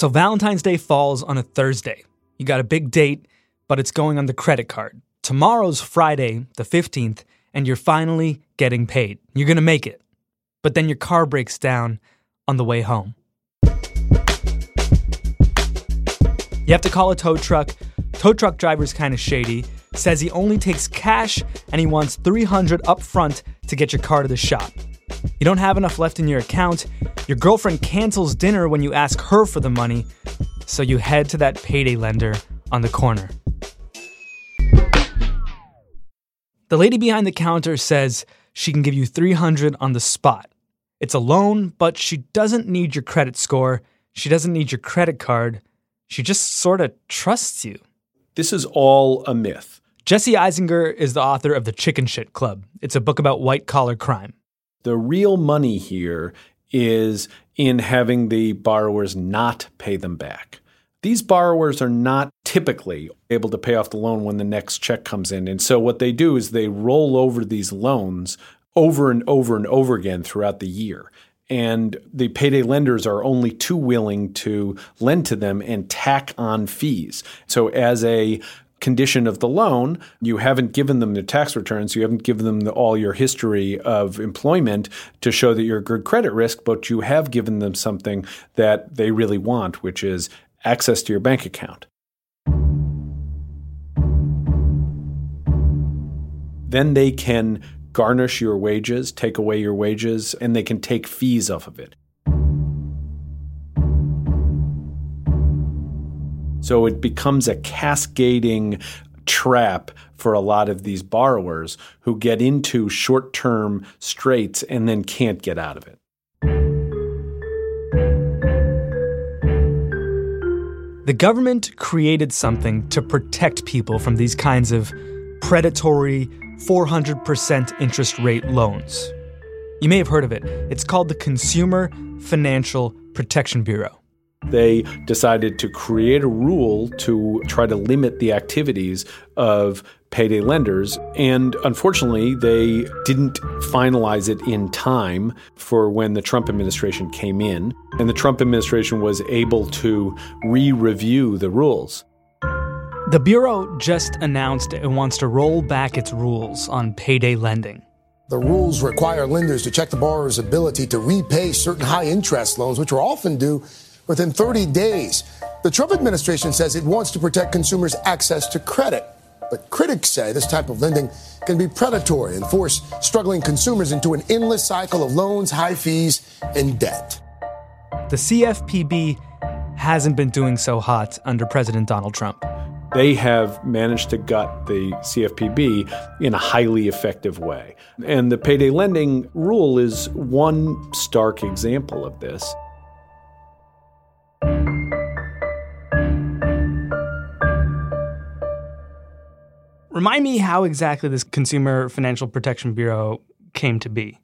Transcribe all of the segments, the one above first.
So Valentine's Day falls on a Thursday. You got a big date, but it's going on the credit card. Tomorrow's Friday, the 15th, and you're finally getting paid. You're going to make it. But then your car breaks down on the way home. You have to call a tow truck. Tow truck driver's kind of shady. Says he only takes cash and he wants 300 up front to get your car to the shop. You don't have enough left in your account. Your girlfriend cancels dinner when you ask her for the money. So you head to that payday lender on the corner. The lady behind the counter says she can give you 300 on the spot. It's a loan, but she doesn't need your credit score. She doesn't need your credit card. She just sort of trusts you. This is all a myth. Jesse Eisinger is the author of The Chicken Shit Club. It's a book about white collar crime. The real money here is in having the borrowers not pay them back. These borrowers are not typically able to pay off the loan when the next check comes in. And so what they do is they roll over these loans over and over and over again throughout the year. And the payday lenders are only too willing to lend to them and tack on fees. So, as a condition of the loan, you haven't given them their tax returns, you haven't given them the, all your history of employment to show that you're a good credit risk, but you have given them something that they really want, which is access to your bank account. Then they can garnish your wages, take away your wages, and they can take fees off of it. So it becomes a cascading trap for a lot of these borrowers who get into short term straits and then can't get out of it. The government created something to protect people from these kinds of predatory 400% interest rate loans. You may have heard of it. It's called the Consumer Financial Protection Bureau. They decided to create a rule to try to limit the activities of payday lenders. And unfortunately, they didn't finalize it in time for when the Trump administration came in. And the Trump administration was able to re review the rules. The Bureau just announced it wants to roll back its rules on payday lending. The rules require lenders to check the borrower's ability to repay certain high interest loans, which are often due within 30 days. The Trump administration says it wants to protect consumers' access to credit. But critics say this type of lending can be predatory and force struggling consumers into an endless cycle of loans, high fees, and debt. The CFPB hasn't been doing so hot under President Donald Trump they have managed to gut the CFPB in a highly effective way. And the payday lending rule is one stark example of this. Remind me how exactly this Consumer Financial Protection Bureau came to be.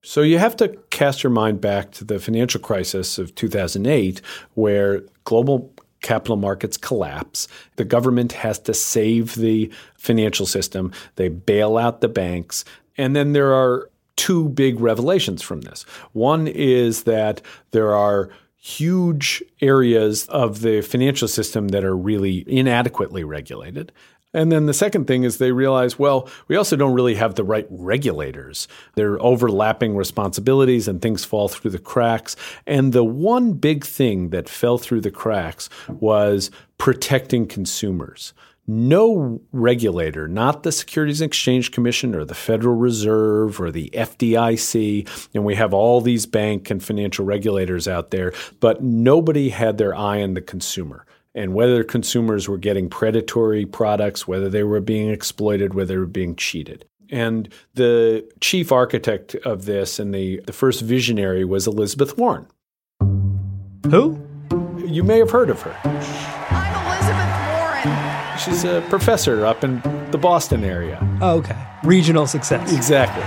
So you have to cast your mind back to the financial crisis of 2008, where global capital markets collapse. The government has to save the financial system. They bail out the banks. And then there are two big revelations from this. One is that there are huge areas of the financial system that are really inadequately regulated. And then the second thing is they realize, well, we also don't really have the right regulators. There are overlapping responsibilities and things fall through the cracks. And the one big thing that fell through the cracks was protecting consumers. No regulator, not the Securities and Exchange Commission or the Federal Reserve or the FDIC, and we have all these bank and financial regulators out there, but nobody had their eye on the consumer and whether consumers were getting predatory products, whether they were being exploited, whether they were being cheated. And the chief architect of this and the, the first visionary was Elizabeth Warren. Who? You may have heard of her. I'm Elizabeth Warren. She's a professor up in the Boston area. Oh, okay. Regional success. Exactly.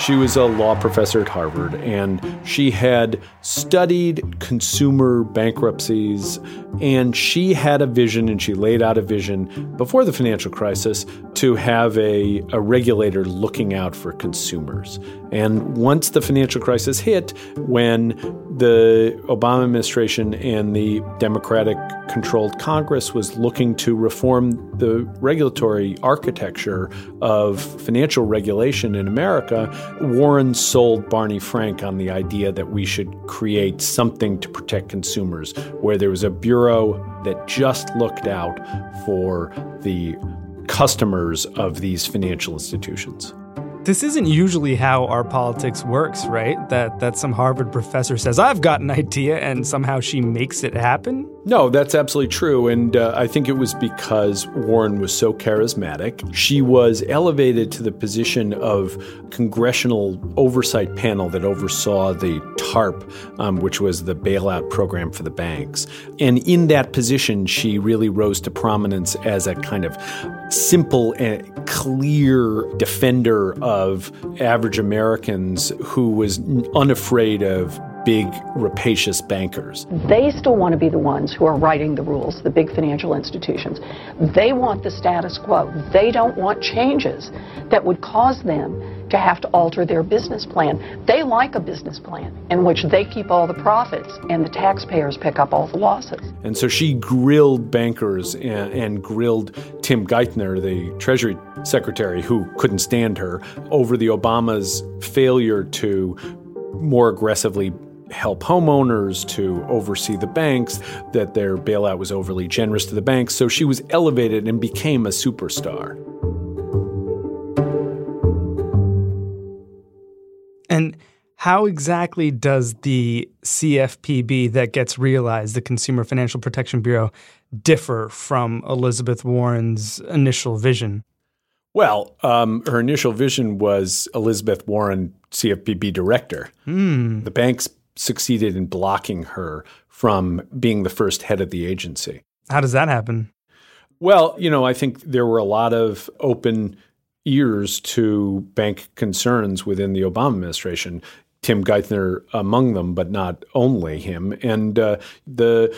She was a law professor at Harvard, and she had studied consumer bankruptcies, and she had a vision, and she laid out a vision before the financial crisis to have a, a regulator looking out for consumers. And once the financial crisis hit, when the Obama administration and the Democratic controlled Congress was looking to reform the regulatory architecture of financial regulation in America, Warren sold Barney Frank on the idea that we should create something to protect consumers, where there was a bureau that just looked out for the customers of these financial institutions. This isn't usually how our politics works, right? That that some Harvard professor says, "I've got an idea," and somehow she makes it happen. No, that's absolutely true, and uh, I think it was because Warren was so charismatic. She was elevated to the position of congressional oversight panel that oversaw the TARP, um, which was the bailout program for the banks, and in that position, she really rose to prominence as a kind of simple and clear defender of average Americans who was unafraid of big, rapacious bankers. They still want to be the ones who are writing the rules, the big financial institutions. They want the status quo. They don't want changes that would cause them to have to alter their business plan. They like a business plan in which they keep all the profits and the taxpayers pick up all the losses. And so she grilled bankers and, and grilled Tim Geithner, the Treasury Secretary, who couldn't stand her, over the Obama's failure to more aggressively help homeowners, to oversee the banks, that their bailout was overly generous to the banks. So she was elevated and became a superstar. And how exactly does the CFPB that gets realized, the Consumer Financial Protection Bureau, differ from Elizabeth Warren's initial vision? Well, um, her initial vision was Elizabeth Warren, CFPB director. Hmm. The banks succeeded in blocking her from being the first head of the agency. How does that happen? Well, you know, I think there were a lot of open ears to bank concerns within the Obama administration. Tim Geithner among them, but not only him. And uh, the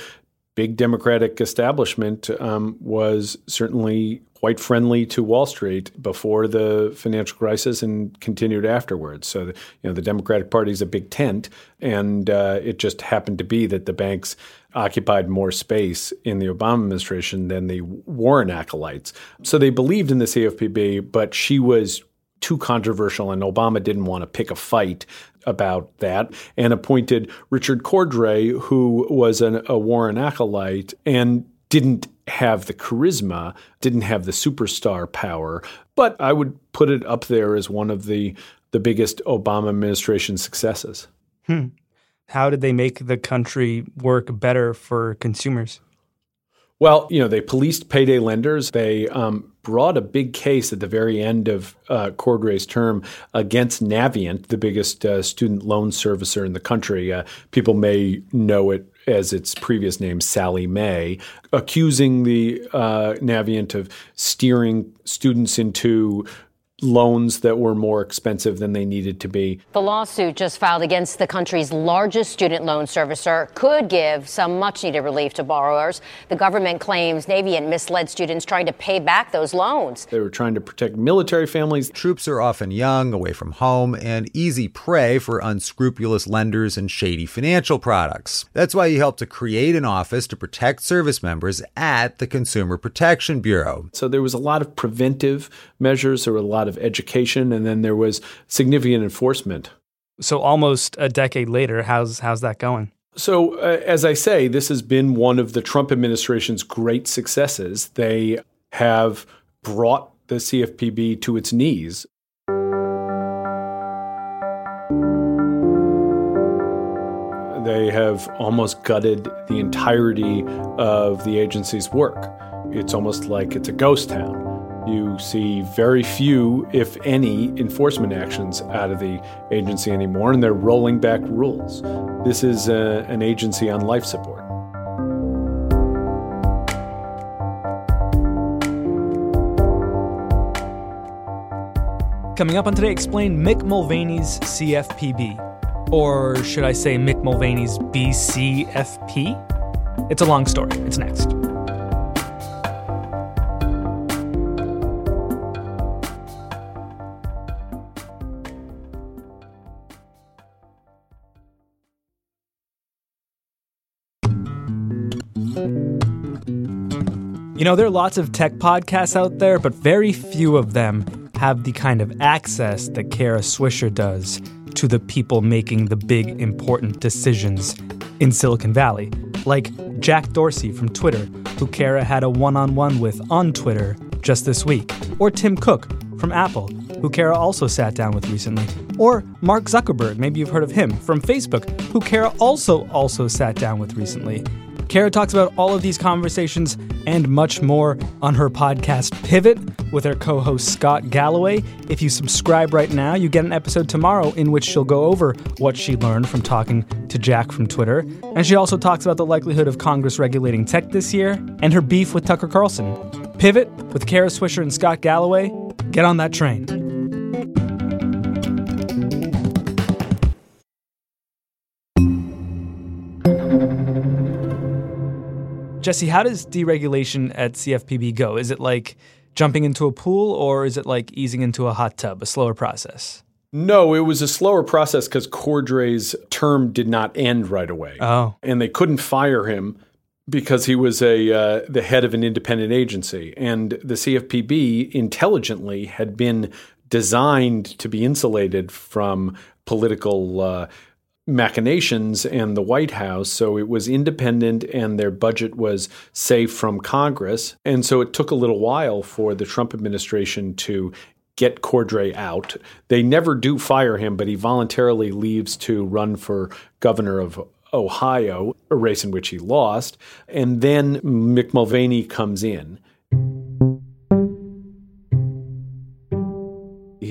big Democratic establishment um, was certainly quite friendly to Wall Street before the financial crisis and continued afterwards. So, the, you know, the Democratic Party is a big tent, and uh, it just happened to be that the banks occupied more space in the Obama administration than the Warren acolytes. So they believed in the CFPB, but she was too controversial, and Obama didn't want to pick a fight about that and appointed Richard Cordray, who was an, a Warren acolyte and didn't have the charisma, didn't have the superstar power, but I would put it up there as one of the the biggest Obama administration successes. Hmm. How did they make the country work better for consumers? Well, you know, they policed payday lenders. They um, brought a big case at the very end of uh, Cordray's term against Navient, the biggest uh, student loan servicer in the country. Uh, people may know it as its previous name, Sallie Mae, accusing the uh, Navient of steering students into loans that were more expensive than they needed to be. The lawsuit just filed against the country's largest student loan servicer could give some much needed relief to borrowers. The government claims Navient misled students trying to pay back those loans. They were trying to protect military families. Troops are often young, away from home, and easy prey for unscrupulous lenders and shady financial products. That's why he helped to create an office to protect service members at the Consumer Protection Bureau. So there was a lot of preventive measures, there were a lot of education, and then there was significant enforcement. So almost a decade later, how's how's that going? So, uh, as I say, this has been one of the Trump administration's great successes. They have brought the CFPB to its knees. They have almost gutted the entirety of the agency's work. It's almost like it's a ghost town. You see very few, if any, enforcement actions out of the agency anymore, and they're rolling back rules. This is a, an agency on life support. Coming up on Today Explained, Mick Mulvaney's CFPB. Or should I say Mick Mulvaney's BCFP? It's a long story. It's next. You know, there are lots of tech podcasts out there, but very few of them have the kind of access that Kara Swisher does to the people making the big, important decisions in Silicon Valley. Like Jack Dorsey from Twitter, who Kara had a one on one with on Twitter just this week. Or Tim Cook from Apple, who Kara also sat down with recently. Or Mark Zuckerberg, maybe you've heard of him, from Facebook, who Kara also also sat down with recently. Kara talks about all of these conversations and much more on her podcast Pivot with her co host Scott Galloway. If you subscribe right now, you get an episode tomorrow in which she'll go over what she learned from talking to Jack from Twitter. And she also talks about the likelihood of Congress regulating tech this year and her beef with Tucker Carlson. Pivot with Kara Swisher and Scott Galloway. Get on that train. Jesse, how does deregulation at CFPB go? Is it like jumping into a pool or is it like easing into a hot tub, a slower process? No, it was a slower process because Cordray's term did not end right away. Oh. And they couldn't fire him because he was a uh, the head of an independent agency. And the CFPB intelligently had been designed to be insulated from political uh, machinations and the White House. So it was independent and their budget was safe from Congress. And so it took a little while for the Trump administration to get Cordray out. They never do fire him, but he voluntarily leaves to run for governor of Ohio, a race in which he lost. And then Mick Mulvaney comes in.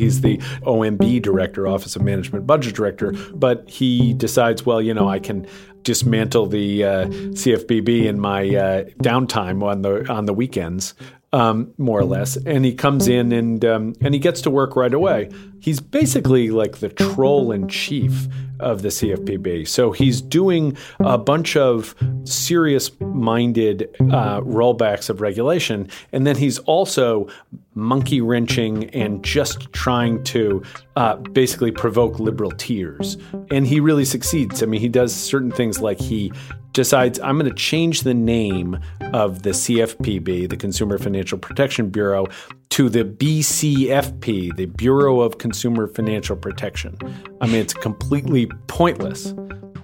He's the OMB director, Office of Management Budget Director, but he decides, well, you know, I can dismantle the uh, CFPB in my uh, downtime on the on the weekends, um, more or less. And he comes in and um, and he gets to work right away. He's basically like the troll in chief of the CFPB. So he's doing a bunch of serious minded uh, rollbacks of regulation. And then he's also monkey wrenching and just trying to uh, basically provoke liberal tears. And he really succeeds. I mean, he does certain things like he decides I'm going to change the name of the CFPB, the Consumer Financial Protection Bureau, to the BCFP, the Bureau of Consumer Financial Protection. I mean, it's completely pointless.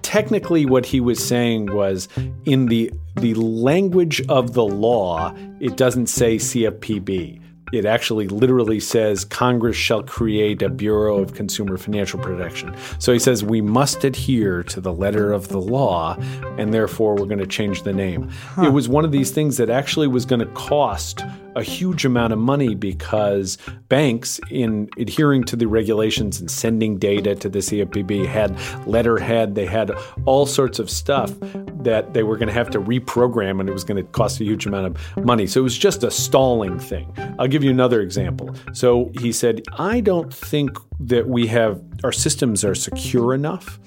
Technically, what he was saying was in the the language of the law, it doesn't say CFPB it actually literally says Congress shall create a Bureau of Consumer Financial Protection. So he says we must adhere to the letter of the law, and therefore we're going to change the name. Huh. It was one of these things that actually was going to cost a huge amount of money because banks, in adhering to the regulations and sending data to the CFPB, had letterhead, they had all sorts of stuff that they were going to have to reprogram and it was going to cost a huge amount of money. So it was just a stalling thing. I'll give you another example. So he said, I don't think that we have our systems are secure enough.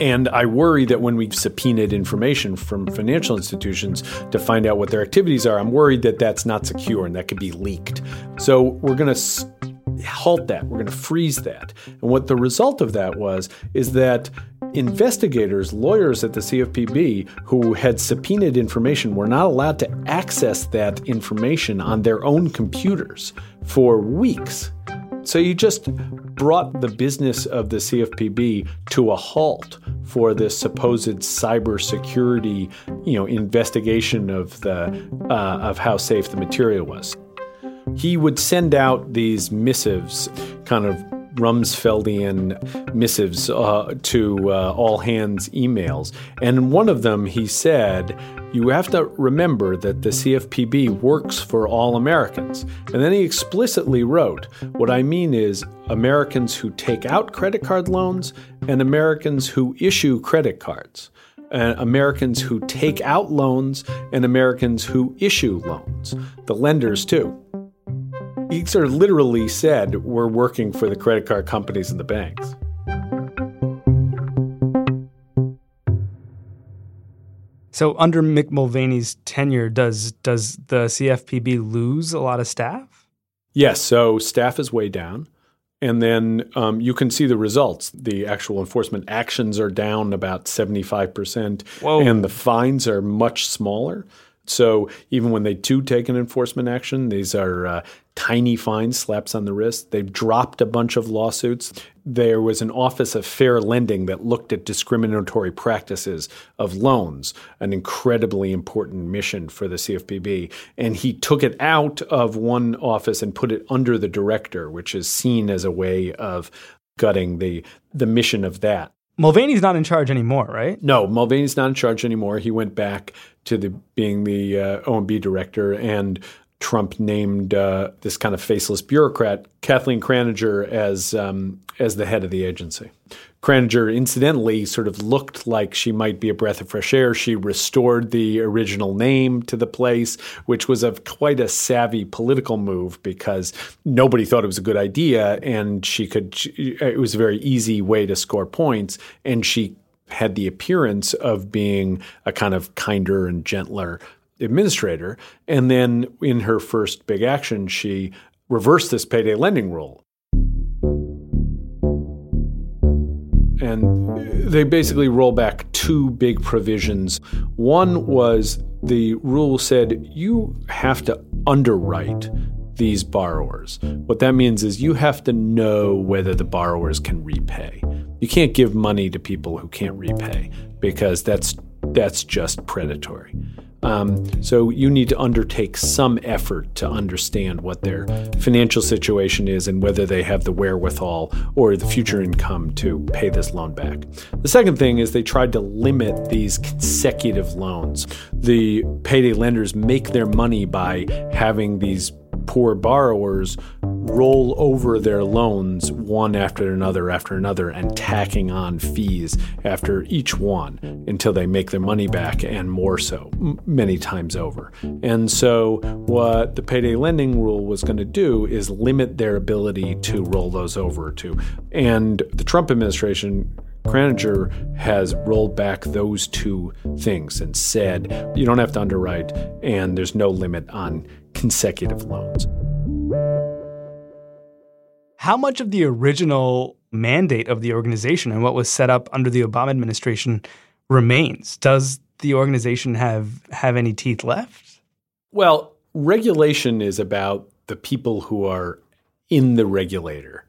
And I worry that when we've subpoenaed information from financial institutions to find out what their activities are, I'm worried that that's not secure and that could be leaked. So we're going to halt that. We're going to freeze that. And what the result of that was is that investigators, lawyers at the CFPB who had subpoenaed information were not allowed to access that information on their own computers for weeks. So you just brought the business of the CFPB to a halt for this supposed cybersecurity, you know, investigation of the uh, of how safe the material was. He would send out these missives, kind of Rumsfeldian missives uh, to uh, all hands emails. And in one of them, he said, You have to remember that the CFPB works for all Americans. And then he explicitly wrote, What I mean is Americans who take out credit card loans and Americans who issue credit cards. And Americans who take out loans and Americans who issue loans, the lenders too. He sort of literally said, We're working for the credit card companies and the banks. So under Mick Mulvaney's tenure, does does the CFPB lose a lot of staff? Yes. So staff is way down. And then um, you can see the results. The actual enforcement actions are down about 75%, Whoa. and the fines are much smaller. So even when they do take an enforcement action, these are uh, tiny fines, slaps on the wrist. They've dropped a bunch of lawsuits. There was an Office of Fair Lending that looked at discriminatory practices of loans, an incredibly important mission for the CFPB. And he took it out of one office and put it under the director, which is seen as a way of gutting the, the mission of that. Mulvaney's not in charge anymore, right? No, Mulvaney's not in charge anymore. He went back to the being the uh, OMB director, and Trump named uh, this kind of faceless bureaucrat, Kathleen Kraninger, as um, as the head of the agency. Kraninger, incidentally, sort of looked like she might be a breath of fresh air. She restored the original name to the place, which was a quite a savvy political move because nobody thought it was a good idea, and she could. It was a very easy way to score points, and she had the appearance of being a kind of kinder and gentler administrator. And then in her first big action, she reversed this payday lending rule. And they basically roll back two big provisions. One was the rule said you have to underwrite these borrowers. What that means is you have to know whether the borrowers can repay. You can't give money to people who can't repay because that's that's just predatory. Um, so you need to undertake some effort to understand what their financial situation is and whether they have the wherewithal or the future income to pay this loan back. The second thing is they tried to limit these consecutive loans. The payday lenders make their money by having these poor borrowers roll over their loans one after another after another and tacking on fees after each one until they make their money back and more so many times over. And so what the payday lending rule was going to do is limit their ability to roll those over to. And the Trump administration Kraninger has rolled back those two things and said you don't have to underwrite and there's no limit on consecutive loans. How much of the original mandate of the organization and what was set up under the Obama administration remains? Does the organization have have any teeth left? Well, regulation is about the people who are in the regulator.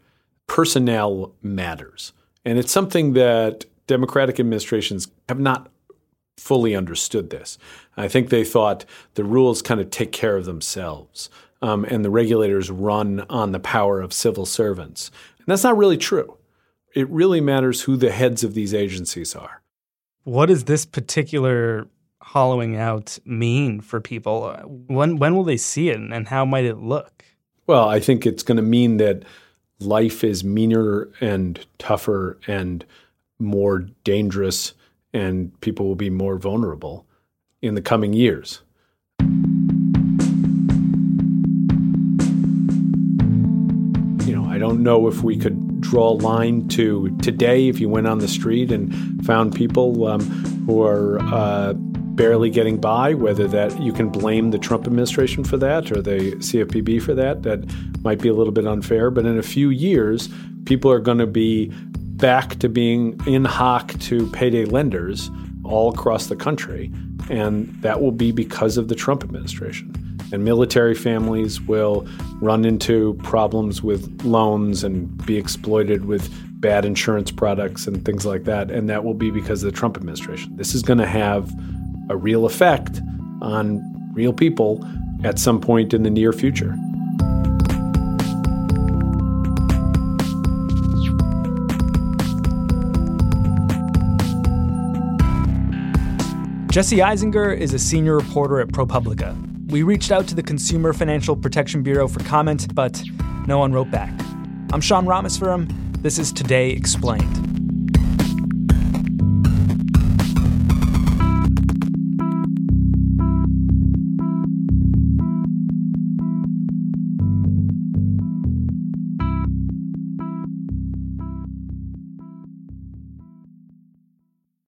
Personnel matters. And it's something that Democratic administrations have not fully understood this. I think they thought the rules kind of take care of themselves, um, and the regulators run on the power of civil servants. And that's not really true. It really matters who the heads of these agencies are. What does this particular hollowing out mean for people? When when will they see it, and how might it look? Well, I think it's going to mean that life is meaner and tougher and more dangerous, and people will be more vulnerable in the coming years. Don't know if we could draw a line to today if you went on the street and found people um, who are uh, barely getting by, whether that you can blame the Trump administration for that or the CFPB for that. That might be a little bit unfair. But in a few years, people are going to be back to being in hock to payday lenders all across the country. And that will be because of the Trump administration. And military families will run into problems with loans and be exploited with bad insurance products and things like that. And that will be because of the Trump administration. This is going to have a real effect on real people at some point in the near future. Jesse Eisinger is a senior reporter at ProPublica. We reached out to the Consumer Financial Protection Bureau for comment, but no one wrote back. I'm Sean Rameswaram. This is Today Explained.